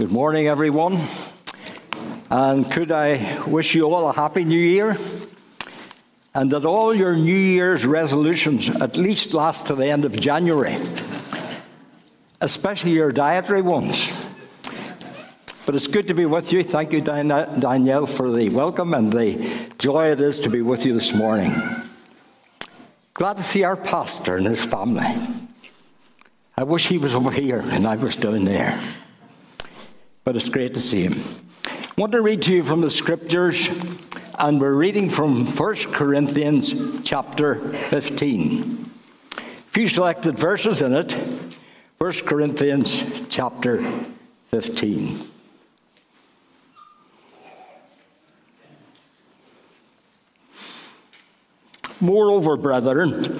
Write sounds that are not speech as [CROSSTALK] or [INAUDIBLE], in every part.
Good morning, everyone. And could I wish you all a happy new year? And that all your New Year's resolutions at least last to the end of January, especially your dietary ones. But it's good to be with you. Thank you, Danielle, for the welcome and the joy it is to be with you this morning. Glad to see our pastor and his family. I wish he was over here and I was down there. But it's great to see him. I want to read to you from the scriptures, and we're reading from 1 Corinthians chapter 15. A few selected verses in it. 1 Corinthians chapter 15. Moreover, brethren,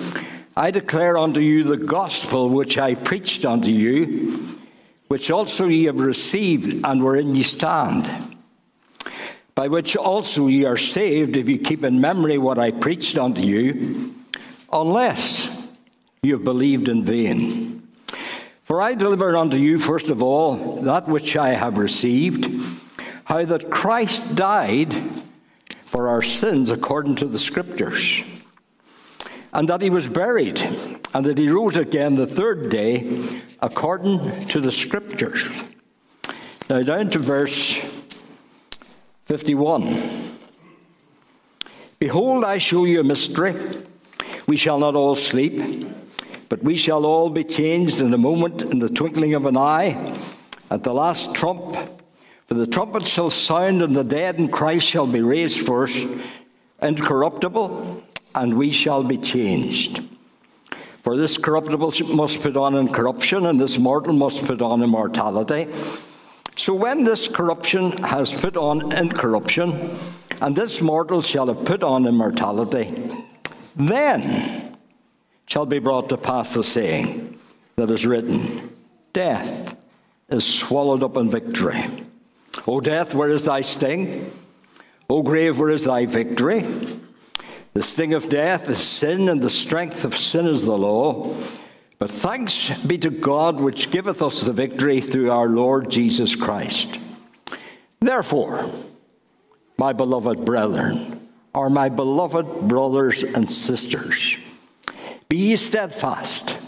I declare unto you the gospel which I preached unto you, which also ye have received and wherein ye stand, by which also ye are saved, if you keep in memory what I preached unto you, unless you have believed in vain. For I delivered unto you, first of all, that which I have received, how that Christ died for our sins according to the Scriptures and that he was buried, and that he rose again the third day, according to the Scriptures. Now, down to verse 51. Behold, I show you a mystery. We shall not all sleep, but we shall all be changed in a moment, in the twinkling of an eye, at the last trump. For the trumpet shall sound, and the dead in Christ shall be raised first, incorruptible and we shall be changed. For this corruptible must put on incorruption, and this mortal must put on immortality. So when this corruption has put on incorruption, and this mortal shall have put on immortality, then shall be brought to pass the saying that is written Death is swallowed up in victory. O death, where is thy sting? O grave, where is thy victory? The sting of death is sin, and the strength of sin is the law. But thanks be to God, which giveth us the victory through our Lord Jesus Christ. Therefore, my beloved brethren, or my beloved brothers and sisters, be ye steadfast,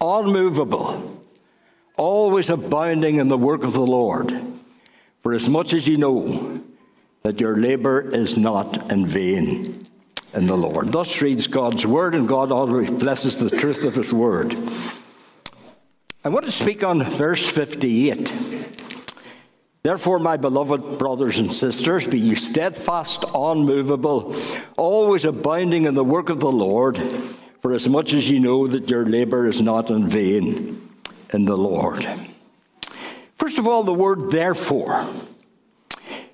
unmovable, always abounding in the work of the Lord, for as much as ye know that your labor is not in vain in the Lord. Thus reads God's word, and God always blesses the truth of his word. I want to speak on verse 58. Therefore, my beloved brothers and sisters, be ye steadfast, unmovable, always abounding in the work of the Lord, for as much as ye know that your labor is not in vain in the Lord. First of all, the word therefore.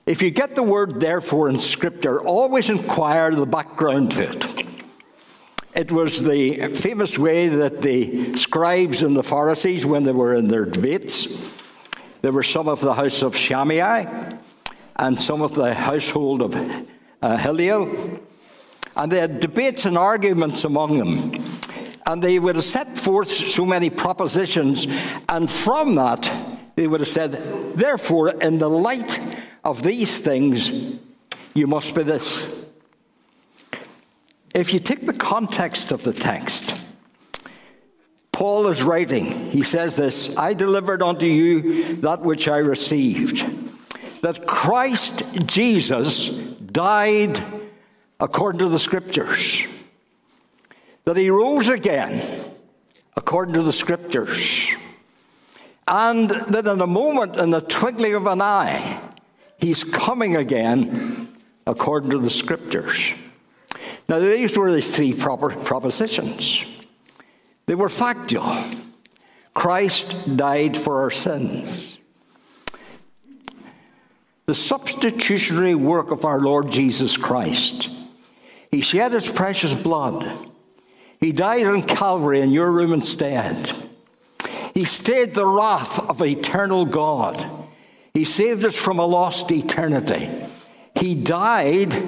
If you get the word therefore in Scripture, always inquire the background to it. It was the famous way that the scribes and the Pharisees, when they were in their debates, there were some of the house of Shammai and some of the household of uh, Hillel, and they had debates and arguments among them. And they would have set forth so many propositions, and from that, they would have said, Therefore, in the light of these things, you must be this. If you take the context of the text, Paul is writing, he says this I delivered unto you that which I received, that Christ Jesus died according to the scriptures, that he rose again according to the scriptures, and that in a moment, in the twinkling of an eye, He's coming again according to the scriptures. Now, these were the three proper propositions. They were factual. Christ died for our sins. The substitutionary work of our Lord Jesus Christ. He shed his precious blood. He died on Calvary in your room instead. He stayed the wrath of eternal God he saved us from a lost eternity. He died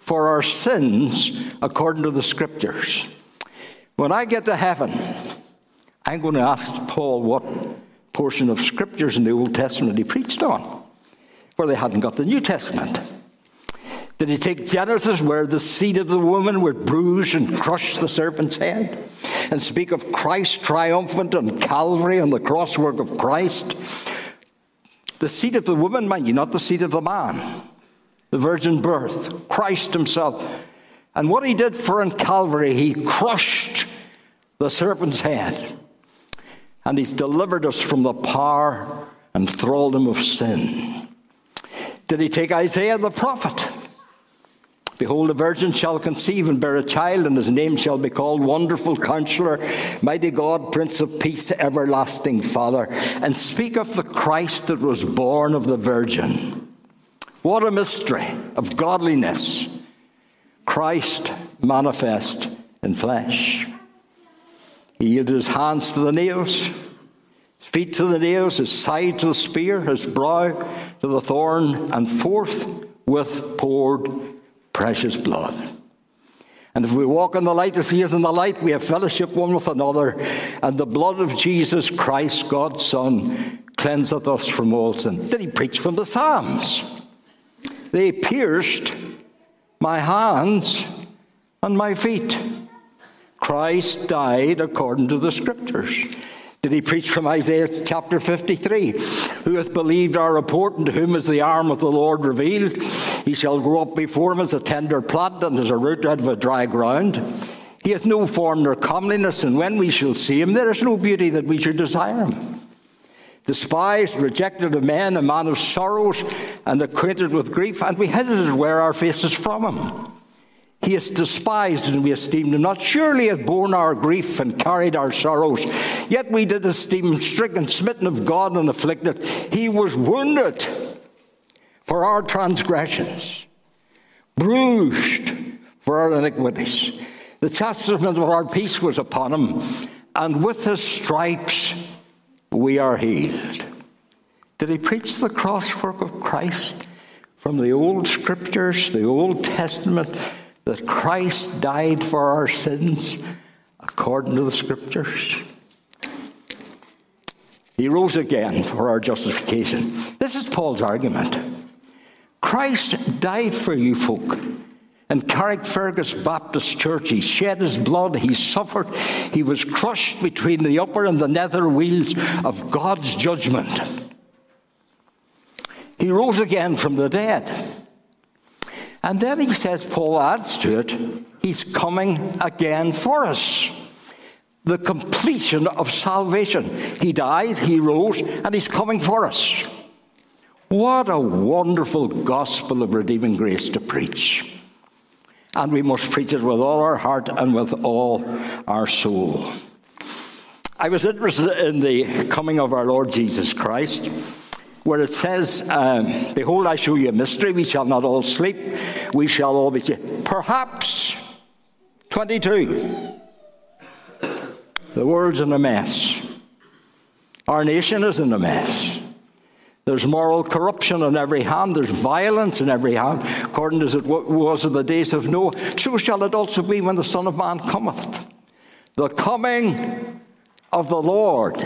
for our sins according to the scriptures. When I get to heaven, I'm going to ask Paul what portion of scriptures in the Old Testament he preached on, for they hadn't got the New Testament. Did he take Genesis, where the seed of the woman would bruise and crush the serpent's head, and speak of Christ triumphant on Calvary and the crosswork of Christ? The seed of the woman, mind you, not the seed of the man, the virgin birth, Christ himself. And what he did for in Calvary, he crushed the serpent's head. And he's delivered us from the power and thraldom of sin. Did he take Isaiah the prophet? Behold, a virgin shall conceive and bear a child, and his name shall be called Wonderful Counselor, Mighty God, Prince of Peace, Everlasting Father, and speak of the Christ that was born of the Virgin. What a mystery of godliness! Christ manifest in flesh. He yielded his hands to the nails, his feet to the nails, his side to the spear, his brow to the thorn, and forthwith poured precious blood. And if we walk in the light as He is in the light, we have fellowship one with another. And the blood of Jesus Christ, God's Son, cleanseth us from all sin. Did He preach from the Psalms? They pierced my hands and my feet. Christ died according to the Scriptures. Did he preach from Isaiah chapter 53? Who hath believed our report, and to whom is the arm of the Lord revealed? He shall grow up before him as a tender plant, and as a root out of a dry ground. He hath no form nor comeliness, and when we shall see him, there is no beauty that we should desire him. Despised, rejected of men, a man of sorrows, and acquainted with grief, and we hid it wear our faces from him. He is despised and we esteemed him not. Surely he hath borne our grief and carried our sorrows. Yet we did esteem him stricken, smitten of God, and afflicted. He was wounded for our transgressions, bruised for our iniquities. The chastisement of our peace was upon him, and with his stripes we are healed. Did he preach the cross work of Christ from the old scriptures, the Old Testament? That Christ died for our sins according to the Scriptures. He rose again for our justification. This is Paul's argument. Christ died for you folk. In Carrickfergus Baptist Church, he shed his blood, he suffered, he was crushed between the upper and the nether wheels of God's judgment. He rose again from the dead. And then he says, Paul adds to it, he's coming again for us. The completion of salvation. He died, he rose, and he's coming for us. What a wonderful gospel of redeeming grace to preach. And we must preach it with all our heart and with all our soul. I was interested in the coming of our Lord Jesus Christ where it says, um, Behold, I show you a mystery. We shall not all sleep. We shall all be. Perhaps 22. The world's in a mess. Our nation is in a mess. There's moral corruption on every hand. There's violence in every hand, according as it was in the days of Noah. So shall it also be when the Son of Man cometh. The coming of the Lord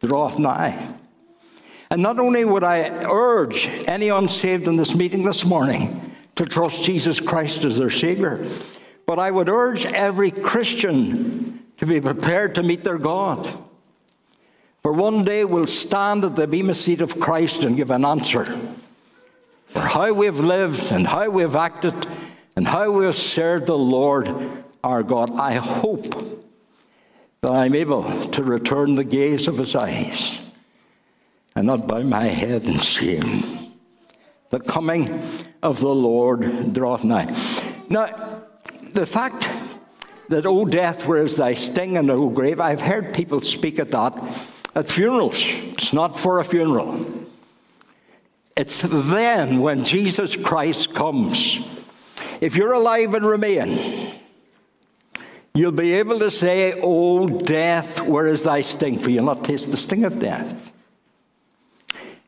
draweth nigh. And not only would I urge any unsaved in this meeting this morning to trust Jesus Christ as their Savior, but I would urge every Christian to be prepared to meet their God. For one day we'll stand at the Bema seat of Christ and give an answer for how we've lived and how we've acted and how we have served the Lord our God. I hope that I'm able to return the gaze of his eyes and not bow my head in shame. The coming of the Lord draweth nigh. Now, the fact that, O death, where is thy sting, and O grave, I've heard people speak at that at funerals. It's not for a funeral. It's then when Jesus Christ comes. If you're alive and remain, you'll be able to say, O death, where is thy sting? For you'll not taste the sting of death.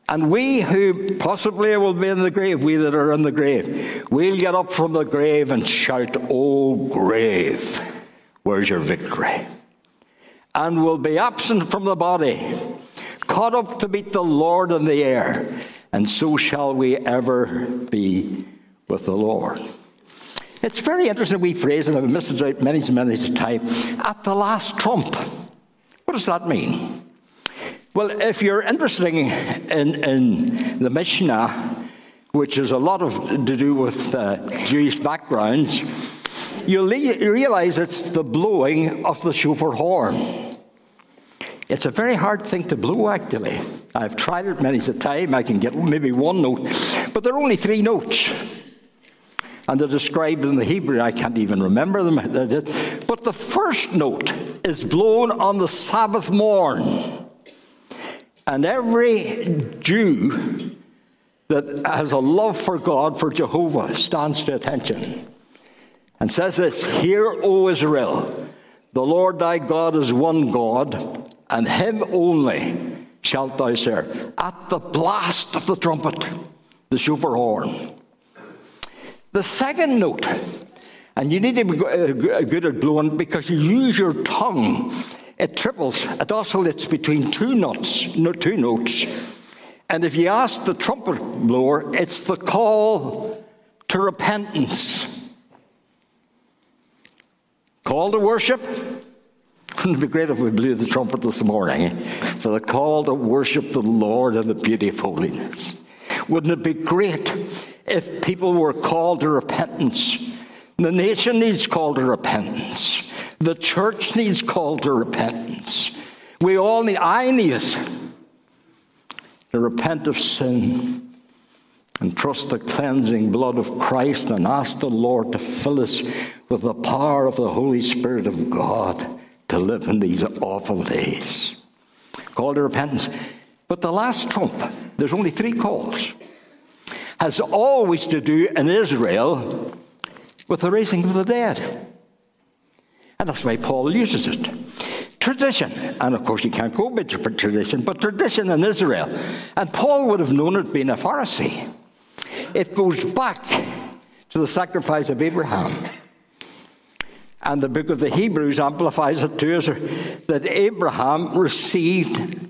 And we who possibly will be in the grave, we that are in the grave, we'll get up from the grave and shout, Oh, grave, where's your victory? And we'll be absent from the body, caught up to meet the Lord in the air, and so shall we ever be with the Lord. It's very interesting, we phrase, and I've missed it many, many times, at the last trump. What does that mean? Well, if you're interested in, in the Mishnah, which is a lot of to do with uh, Jewish backgrounds, you realize it's the blowing of the shofar horn. It's a very hard thing to blow, actually. I've tried it many a time. I can get maybe one note, but there are only three notes. And they're described in the Hebrew. I can't even remember them. But the first note is blown on the Sabbath morn. And every Jew that has a love for God, for Jehovah, stands to attention and says this Hear, O Israel, the Lord thy God is one God, and him only shalt thou serve. At the blast of the trumpet, the shofar horn. The second note, and you need to be uh, good at blowing because you use your tongue. It triples, it oscillates between two notes, no, two notes. And if you ask the trumpet blower, it's the call to repentance. Call to worship. [LAUGHS] Wouldn't it be great if we blew the trumpet this morning for the call to worship the Lord and the beauty of holiness? Wouldn't it be great if people were called to repentance. The nation needs called to repentance. The church needs called to repentance. We all need, I need to repent of sin and trust the cleansing blood of Christ and ask the Lord to fill us with the power of the Holy Spirit of God to live in these awful days. Call to repentance. But the last trump, there's only three calls has always to do in Israel with the raising of the dead. And that's why Paul uses it. Tradition, and of course you can't go by tradition, but tradition in Israel. And Paul would have known it being a Pharisee. It goes back to the sacrifice of Abraham. And the book of the Hebrews amplifies it to us that Abraham received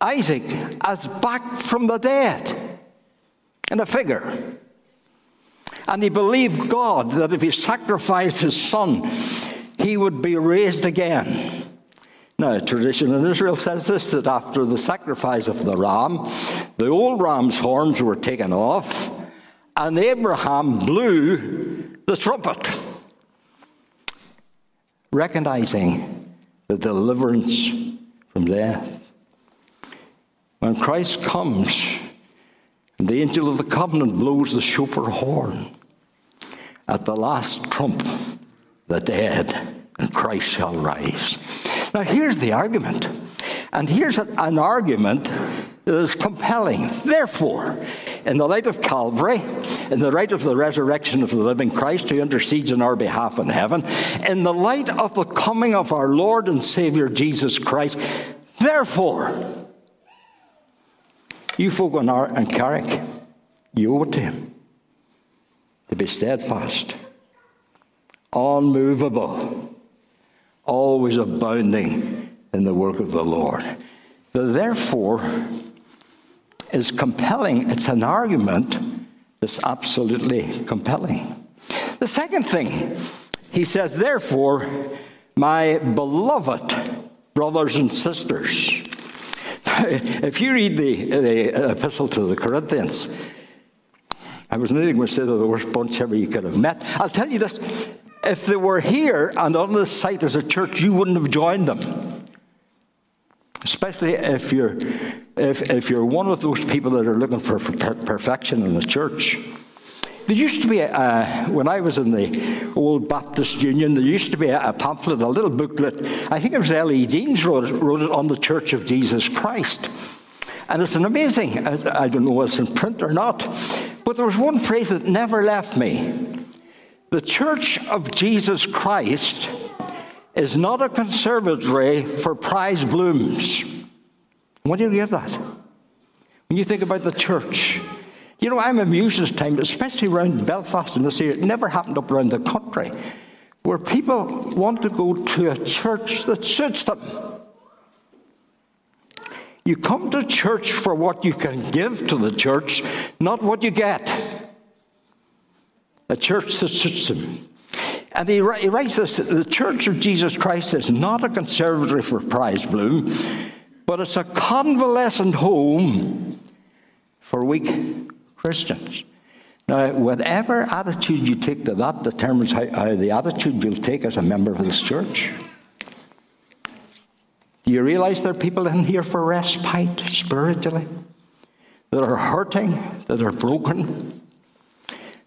Isaac as back from the dead in a figure. And he believed God that if he sacrificed his son, he would be raised again. Now, tradition in Israel says this that after the sacrifice of the ram, the old ram's horns were taken off, and Abraham blew the trumpet, recognizing the deliverance from death. When Christ comes, the angel of the covenant blows the shofar horn. At the last trump, the dead and Christ shall rise. Now, here's the argument. And here's an argument that is compelling. Therefore, in the light of Calvary, in the light of the resurrection of the living Christ who intercedes on our behalf in heaven, in the light of the coming of our Lord and Savior Jesus Christ, therefore, you folk on Art and Carrick, you owe it to him to be steadfast, unmovable, always abounding in the work of the Lord. The therefore is compelling. It's an argument that's absolutely compelling. The second thing, he says, therefore, my beloved brothers and sisters, [LAUGHS] if you read the, the epistle to the Corinthians, I was nearly going to say they're the worst bunch ever you could have met. I'll tell you this if they were here and on this site as a church, you wouldn't have joined them. Especially if you're, if, if you're one of those people that are looking for perfection in the church. There used to be, a, when I was in the old Baptist Union, there used to be a, a pamphlet, a little booklet. I think it was L.E. Deans wrote it, wrote it on the Church of Jesus Christ. And it's an amazing, I, I don't know if it's in print or not, but there was one phrase that never left me. The Church of Jesus Christ is not a conservatory for prize blooms. What do you get that? When you think about the church, you know, I'm amused this time, especially around Belfast in this area. It never happened up around the country, where people want to go to a church that suits them. You come to church for what you can give to the church, not what you get. A church system. And he, writes this the Church of Jesus Christ is not a conservatory for prize bloom, but it's a convalescent home for weak Christians. Now, whatever attitude you take to that determines how, how the attitude you'll take as a member of this church. Do you realize there are people in here for respite spiritually that are hurting, that are broken,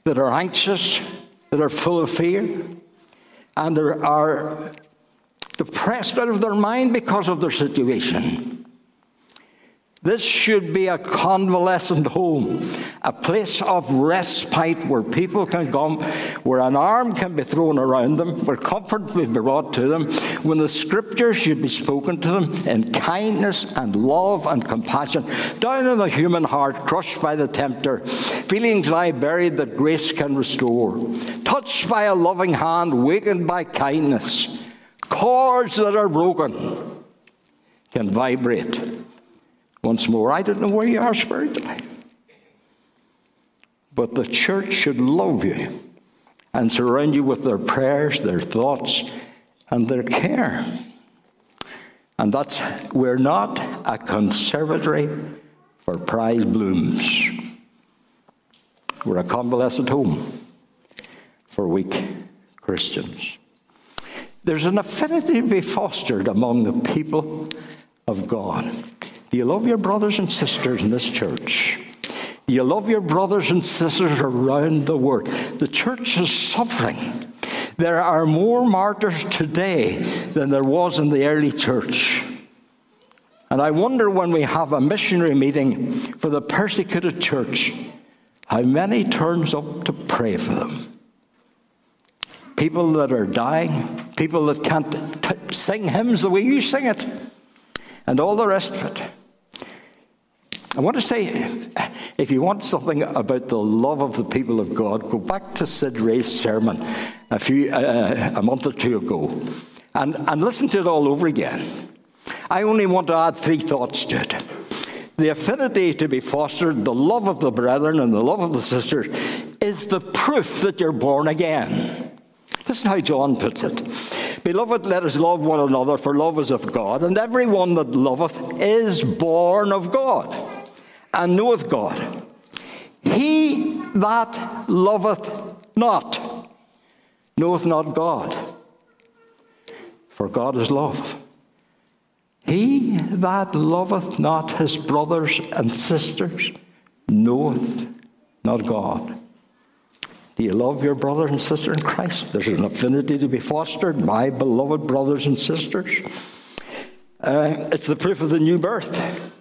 that are anxious, that are full of fear, and that are depressed out of their mind because of their situation? This should be a convalescent home, a place of respite where people can come, where an arm can be thrown around them, where comfort will be brought to them, when the scriptures should be spoken to them in kindness and love and compassion, down in the human heart, crushed by the tempter, feelings lie buried that grace can restore, touched by a loving hand, wakened by kindness, chords that are broken can vibrate once more, I don't know where you are spiritually. But the church should love you and surround you with their prayers, their thoughts, and their care. And that's, we're not a conservatory for prize blooms. We're a convalescent home for weak Christians. There's an affinity to be fostered among the people of God. You love your brothers and sisters in this church? You love your brothers and sisters around the world? The church is suffering. There are more martyrs today than there was in the early church. And I wonder when we have a missionary meeting for the persecuted church, how many turns up to pray for them? People that are dying, people that can't t- sing hymns the way you sing it and all the rest of it. I want to say, if you want something about the love of the people of God, go back to Sid Ray's sermon a few uh, a month or two ago, and, and listen to it all over again. I only want to add three thoughts to it. The affinity to be fostered, the love of the brethren and the love of the sisters, is the proof that you're born again. This is how John puts it. Beloved, let us love one another, for love is of God, and everyone that loveth is born of God, and knoweth God. He that loveth not knoweth not God, for God is love. He that loveth not his brothers and sisters knoweth not God. Do you love your brother and sister in Christ? There's an affinity to be fostered, my beloved brothers and sisters. Uh, it's the proof of the new birth.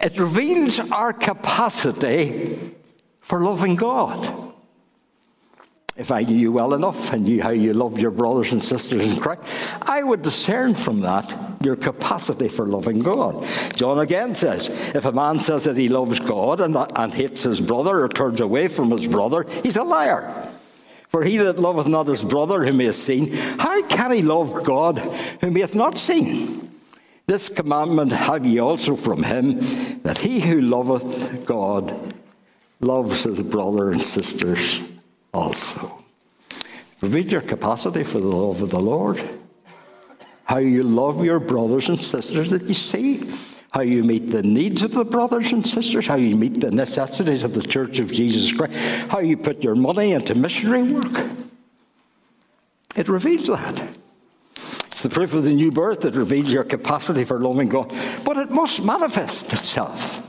It reveals our capacity for loving God if I knew you well enough and knew how you love your brothers and sisters in Christ, I would discern from that your capacity for loving God. John again says, if a man says that he loves God and, and hates his brother or turns away from his brother, he's a liar. For he that loveth not his brother whom he has seen, how can he love God whom he hath not seen? This commandment have ye also from him, that he who loveth God loves his brother and sisters also. Reveal your capacity for the love of the Lord. How you love your brothers and sisters that you see. How you meet the needs of the brothers and sisters. How you meet the necessities of the Church of Jesus Christ. How you put your money into missionary work. It reveals that. It's the proof of the new birth that reveals your capacity for loving God. But it must manifest itself.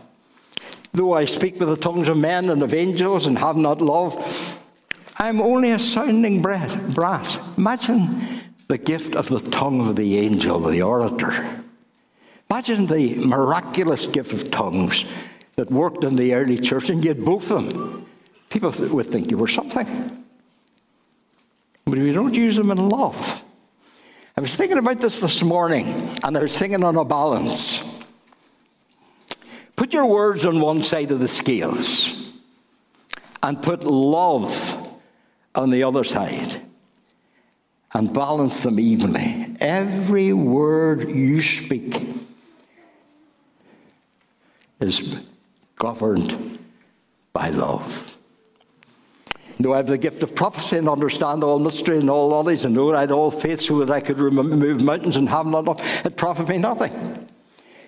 Though I speak with the tongues of men and of angels and have not love, I'm only a sounding brass. Imagine the gift of the tongue of the angel, the orator. Imagine the miraculous gift of tongues that worked in the early church, and had both of them. People would think you were something. But if you don't use them in love, I was thinking about this this morning, and I was thinking on a balance. Put your words on one side of the scales and put love on the other side and balance them evenly. Every word you speak is governed by love. Though I have the gift of prophecy and understand all mystery and all knowledge and know I had all faith so that I could remove mountains and have not enough, it profit me nothing.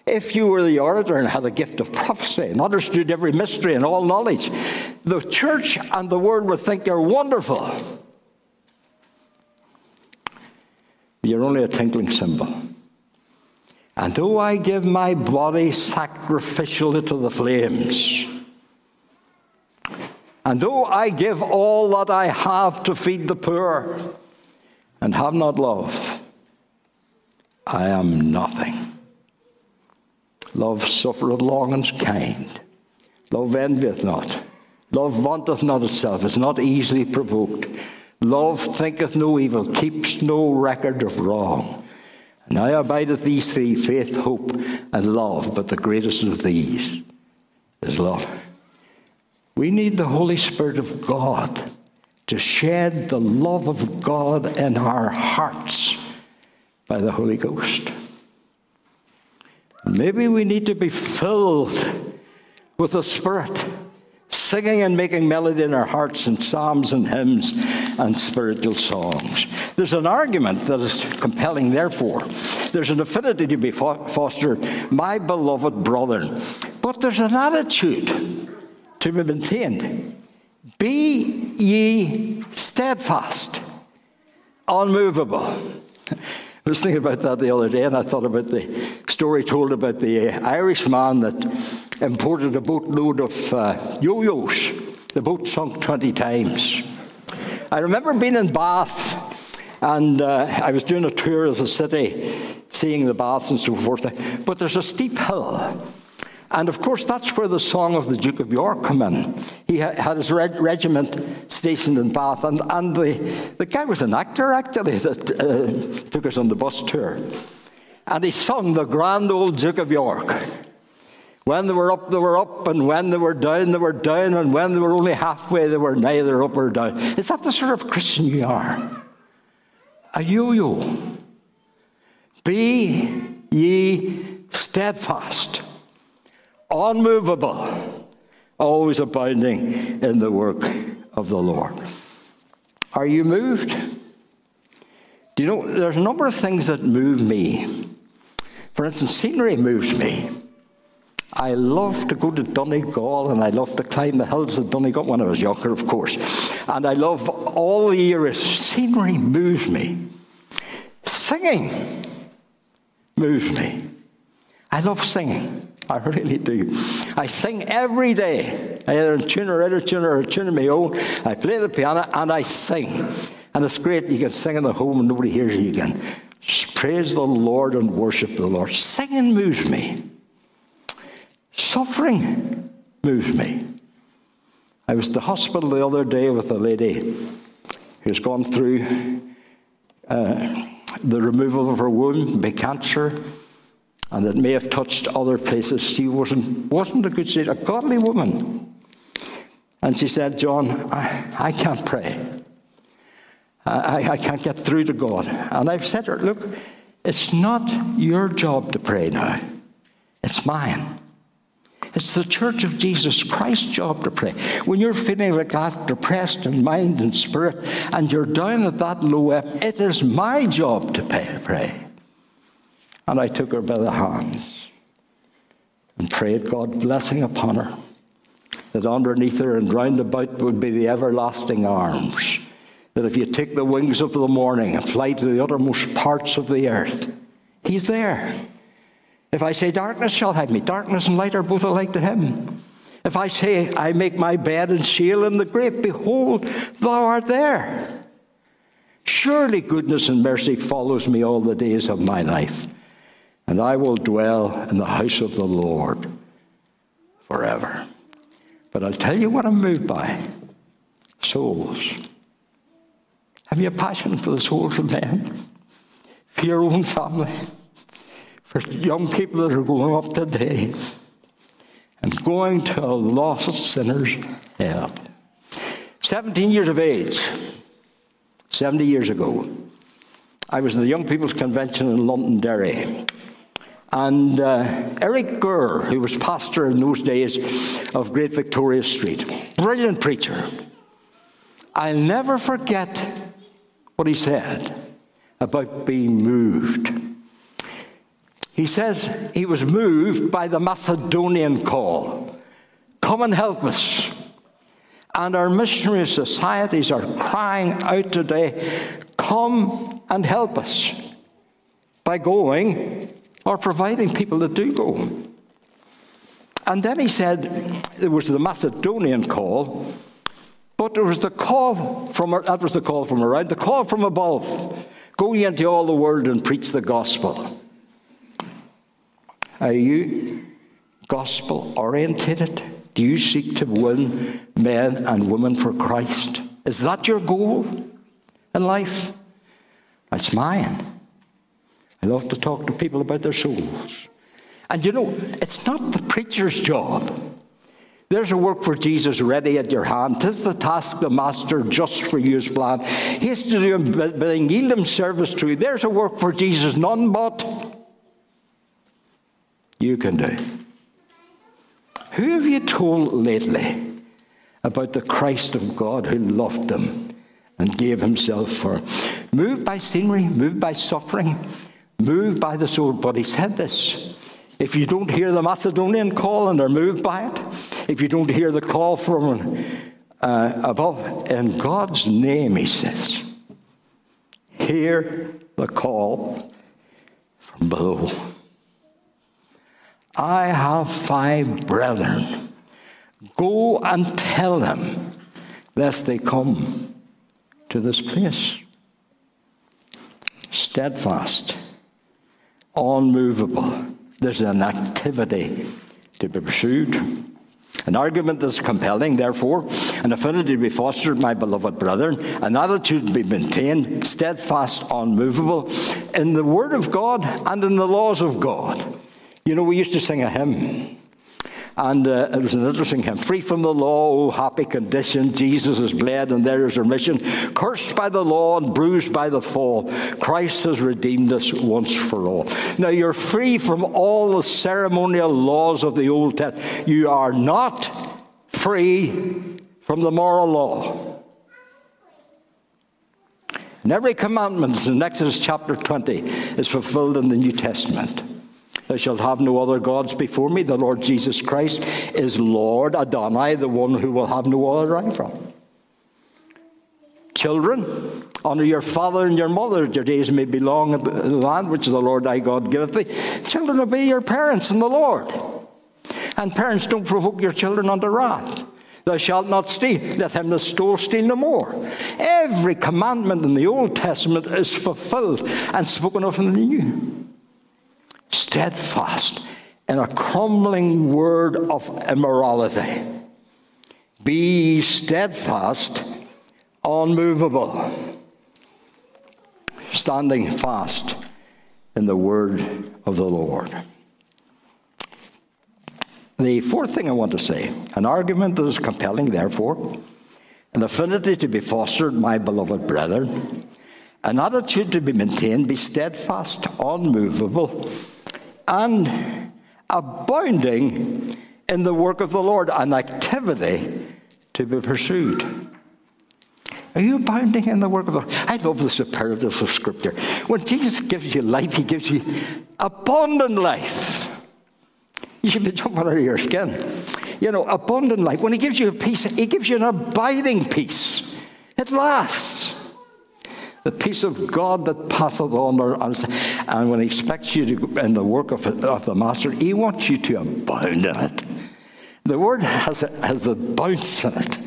If you were the orator and had a gift of prophecy and understood every mystery and all knowledge, the church and the world would think you're wonderful. You're only a tinkling cymbal. And though I give my body sacrificially to the flames, and though I give all that I have to feed the poor and have not love, I am nothing. Love suffereth long and is kind. Love envieth not. Love vaunteth not itself, is not easily provoked. Love thinketh no evil, keeps no record of wrong. Now abideth these three faith, hope, and love, but the greatest of these is love. We need the Holy Spirit of God to shed the love of God in our hearts by the Holy Ghost. Maybe we need to be filled with the Spirit, singing and making melody in our hearts in psalms and hymns and spiritual songs. There's an argument that is compelling, therefore. There's an affinity to be fostered, my beloved brother. But there's an attitude to be maintained. Be ye steadfast, unmovable. I was thinking about that the other day, and I thought about the story told about the Irishman that imported a boatload of uh, yo-yos. The boat sunk 20 times. I remember being in Bath, and uh, I was doing a tour of the city, seeing the baths and so forth. But there's a steep hill, and of course, that's where the song of the Duke of York come in. He had his regiment stationed in Bath, and, and the, the guy was an actor, actually, that uh, took us on the bus tour. And he sung the grand old Duke of York. When they were up, they were up, and when they were down, they were down, and when they were only halfway, they were neither up or down. Is that the sort of Christian you are? A yo yo. Be ye steadfast unmovable, always abounding in the work of the Lord. Are you moved? Do you know, there's a number of things that move me. For instance, scenery moves me. I love to go to Donegal and I love to climb the hills of Donegal when I was younger, of course. And I love all the areas. Scenery moves me. Singing moves me. I love singing. I really do. I sing every day. I either tune or a tune or tune of my own. I play the piano and I sing. And it's great. You can sing in the home and nobody hears you again. Just praise the Lord and worship the Lord. Singing moves me. Suffering moves me. I was at the hospital the other day with a lady who's gone through uh, the removal of her womb by cancer and it may have touched other places. She wasn't, wasn't a good state, a godly woman. And she said, John, I, I can't pray. I, I can't get through to God. And I've said to her, look, it's not your job to pray now. It's mine. It's the Church of Jesus Christ's job to pray. When you're feeling like that, depressed in mind and spirit, and you're down at that low ebb, it is my job to pray. And I took her by the hands and prayed God blessing upon her, that underneath her and round about would be the everlasting arms. That if you take the wings of the morning and fly to the uttermost parts of the earth, He's there. If I say darkness shall hide me, darkness and light are both alike to Him. If I say I make my bed in Sheol in the grave, behold, thou art there. Surely goodness and mercy follows me all the days of my life and I will dwell in the house of the Lord forever. But I'll tell you what I'm moved by souls. Have you a passion for the souls of men? For your own family? For young people that are growing up today and going to a lost sinner's hell? 17 years of age, 70 years ago, I was in the Young People's Convention in Londonderry. And uh, Eric Gurr, who was pastor in those days of Great Victoria Street, brilliant preacher. I'll never forget what he said about being moved. He says he was moved by the Macedonian call come and help us. And our missionary societies are crying out today come and help us by going or providing people that do go. And then he said there was the Macedonian call, but there was the call from that was the call from around, the call from above. Go ye into all the world and preach the gospel. Are you gospel orientated? Do you seek to win men and women for Christ? Is that your goal in life? That's mine. I love to talk to people about their souls. And you know, it's not the preacher's job. There's a work for Jesus ready at your hand. Tis the task the Master just for you's plan. He has to do a bidding, yield him service to you. There's a work for Jesus, none but you can do. Who have you told lately about the Christ of God who loved them and gave himself for? Moved by scenery, moved by suffering, moved by the soul. But he said this if you don't hear the Macedonian call and are moved by it, if you don't hear the call from uh, above, in God's name, he says, hear the call from below. I have five brethren. Go and tell them, lest they come to this place. Steadfast unmovable. There's an activity to be pursued. An argument that's compelling, therefore, an affinity to be fostered, my beloved brethren, an attitude to be maintained, steadfast, unmovable, in the Word of God and in the laws of God. You know, we used to sing a hymn. And uh, it was an interesting hymn. Free from the law, oh happy condition, Jesus has bled and there is remission. Cursed by the law and bruised by the fall, Christ has redeemed us once for all. Now you're free from all the ceremonial laws of the Old Testament. You are not free from the moral law. And every commandment in Exodus chapter 20 is fulfilled in the New Testament. Thou shalt have no other gods before me. The Lord Jesus Christ is Lord Adonai, the one who will have no other rival. Children, honor your father and your mother, your days may be long in the land which the Lord thy God giveth thee. Children, obey your parents in the Lord. And parents, don't provoke your children unto wrath. Thou shalt not steal. Let him that stole steal no more. Every commandment in the Old Testament is fulfilled and spoken of in the New steadfast in a crumbling word of immorality. Be steadfast, unmovable, standing fast in the word of the Lord. The fourth thing I want to say an argument that is compelling, therefore, an affinity to be fostered, my beloved brethren, an attitude to be maintained, be steadfast, unmovable and abounding in the work of the Lord, an activity to be pursued. Are you abounding in the work of the Lord? I love the superlatives of Scripture. When Jesus gives you life, He gives you abundant life. You should be jumping out of your skin. You know, abundant life. When He gives you a peace, He gives you an abiding peace. It lasts. The peace of God that passeth all understanding. And when He expects you to in the work of, of the Master, He wants you to abound in it. The word has, has the bounce in it.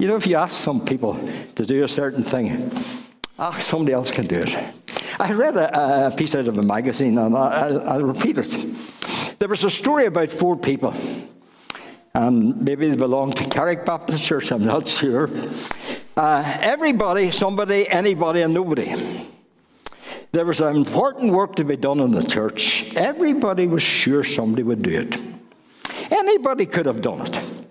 You know, if you ask some people to do a certain thing, ah, somebody else can do it. I read a, a piece out of a magazine, and I, will repeat it. There was a story about four people, and maybe they belonged to Carrick Baptist Church, I'm not sure. Uh, everybody, somebody, anybody, and nobody. There was an important work to be done in the church. Everybody was sure somebody would do it. Anybody could have done it,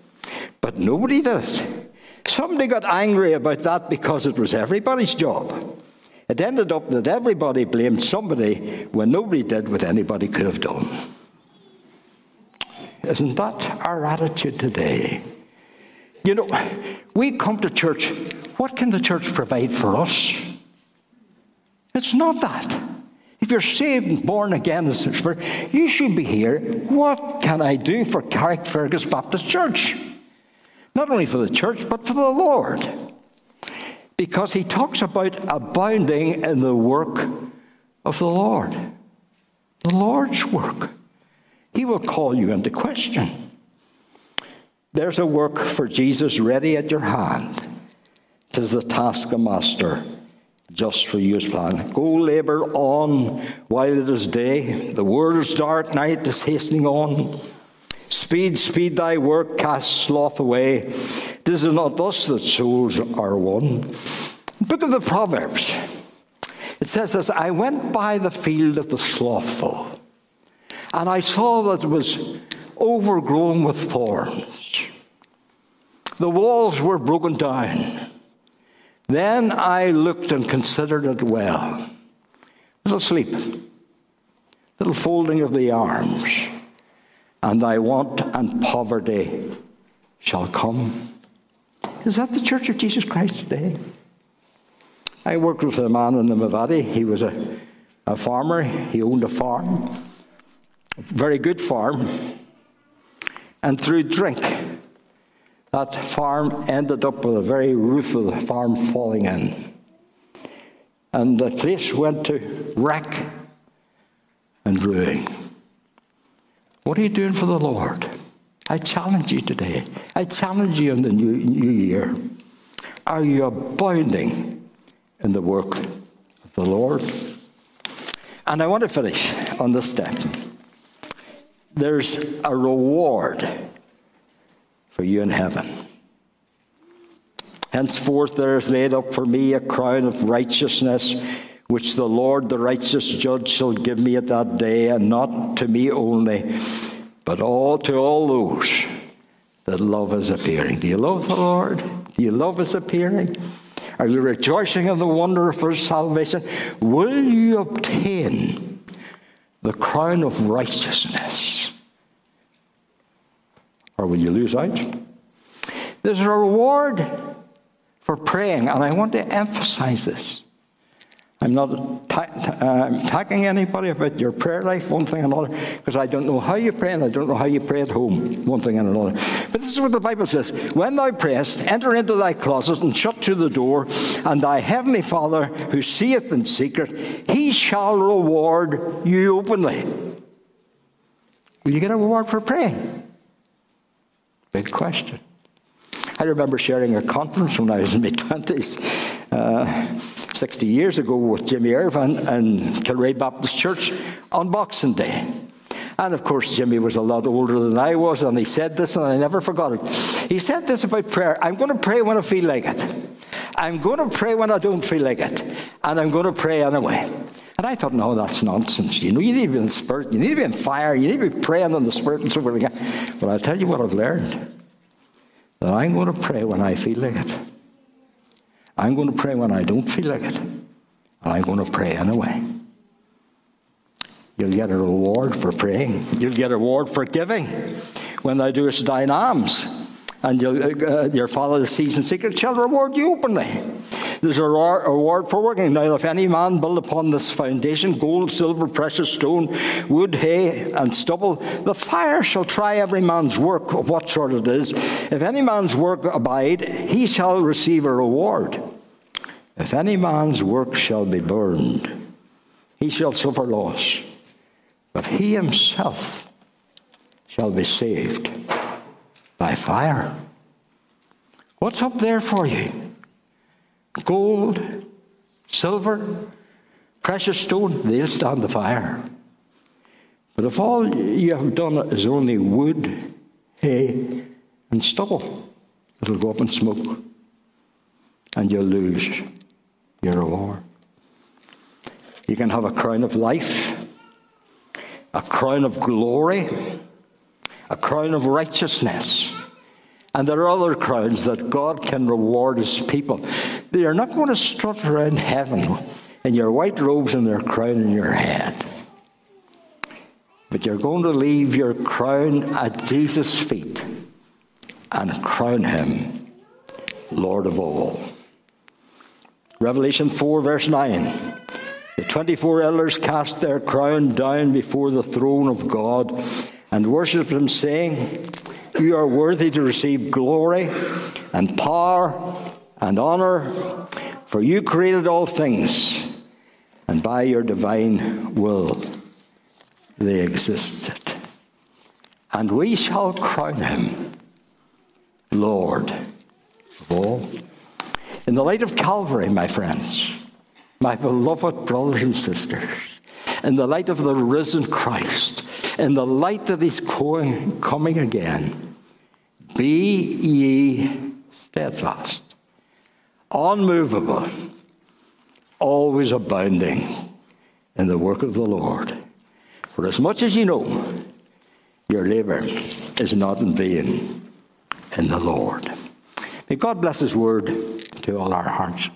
but nobody did it. Somebody got angry about that because it was everybody's job. It ended up that everybody blamed somebody when nobody did what anybody could have done. Isn't that our attitude today? You know, we come to church. What can the church provide for us? It's not that. If you're saved and born again you should be here. What can I do for Carrickfergus Baptist Church? Not only for the church, but for the Lord. Because he talks about abounding in the work of the Lord. The Lord's work. He will call you into question. There's a work for Jesus ready at your hand. Tis the task of master just for you plan. Go labour on while it is day. The world is dark, night is hastening on. Speed, speed thy work, cast sloth away. This is not thus that souls are won? Book of the Proverbs. It says this I went by the field of the slothful, and I saw that it was overgrown with thorns. The walls were broken down then I looked and considered it well. Little sleep, little folding of the arms, and thy want and poverty shall come. Is that the Church of Jesus Christ today? I worked with a man in the Mavati. He was a, a farmer, he owned a farm, a very good farm. And through drink, that farm ended up with the very roof of the farm falling in. And the place went to wreck and ruin. What are you doing for the Lord? I challenge you today. I challenge you in the new, new year. Are you abounding in the work of the Lord? And I want to finish on this step. There's a reward for you in heaven. Henceforth there is laid up for me a crown of righteousness, which the Lord, the righteous judge, shall give me at that day, and not to me only, but all to all those that love his appearing. Do you love the Lord? Do you love his appearing? Are you rejoicing in the wonder of his salvation? Will you obtain the crown of righteousness? Or will you lose out? There's a reward for praying, and I want to emphasize this. I'm not ta- uh, attacking anybody about your prayer life, one thing and another, because I don't know how you pray and I don't know how you pray at home, one thing and another. But this is what the Bible says When thou prayest, enter into thy closet and shut to the door, and thy heavenly Father, who seeth in secret, he shall reward you openly. Will you get a reward for praying? Big question. I remember sharing a conference when I was in my 20s, uh, 60 years ago, with Jimmy Irvine and Kilrea Baptist Church on Boxing Day. And of course, Jimmy was a lot older than I was, and he said this, and I never forgot it. He said this about prayer I'm going to pray when I feel like it. I'm going to pray when I don't feel like it. And I'm going to pray anyway. And I thought, no, that's nonsense. You know, you need to be in the spirit, you need to be in fire, you need to be praying in the spirit and so forth. But I'll tell you what I've learned. That I'm going to pray when I feel like it. I'm going to pray when I don't feel like it. And I'm going to pray anyway. You'll get a reward for praying. You'll get a reward for giving. When thou doest thine alms, and uh, your Father that sees in secret shall reward you openly. There's a reward for working. Now, if any man build upon this foundation gold, silver, precious stone, wood, hay, and stubble, the fire shall try every man's work of what sort it is. If any man's work abide, he shall receive a reward. If any man's work shall be burned, he shall suffer loss, but he himself shall be saved by fire. What's up there for you? Gold, silver, precious stone, they'll stand the fire. But if all you have done is only wood, hay, and stubble, it'll go up in smoke, and you'll lose your reward. You can have a crown of life, a crown of glory, a crown of righteousness. And there are other crowns that God can reward his people. They are not going to strut around heaven in your white robes and their crown in your head. But you're going to leave your crown at Jesus' feet and crown him Lord of all. Revelation 4, verse 9. The 24 elders cast their crown down before the throne of God and worshipped him, saying, You are worthy to receive glory and power and honor, for you created all things, and by your divine will they existed. And we shall crown him Lord of all. In the light of Calvary, my friends, my beloved brothers and sisters, in the light of the risen Christ, in the light that He's coming again, be ye steadfast, unmovable, always abounding in the work of the Lord. For as much as you know, your labor is not in vain in the Lord. May God bless His word to all our hearts.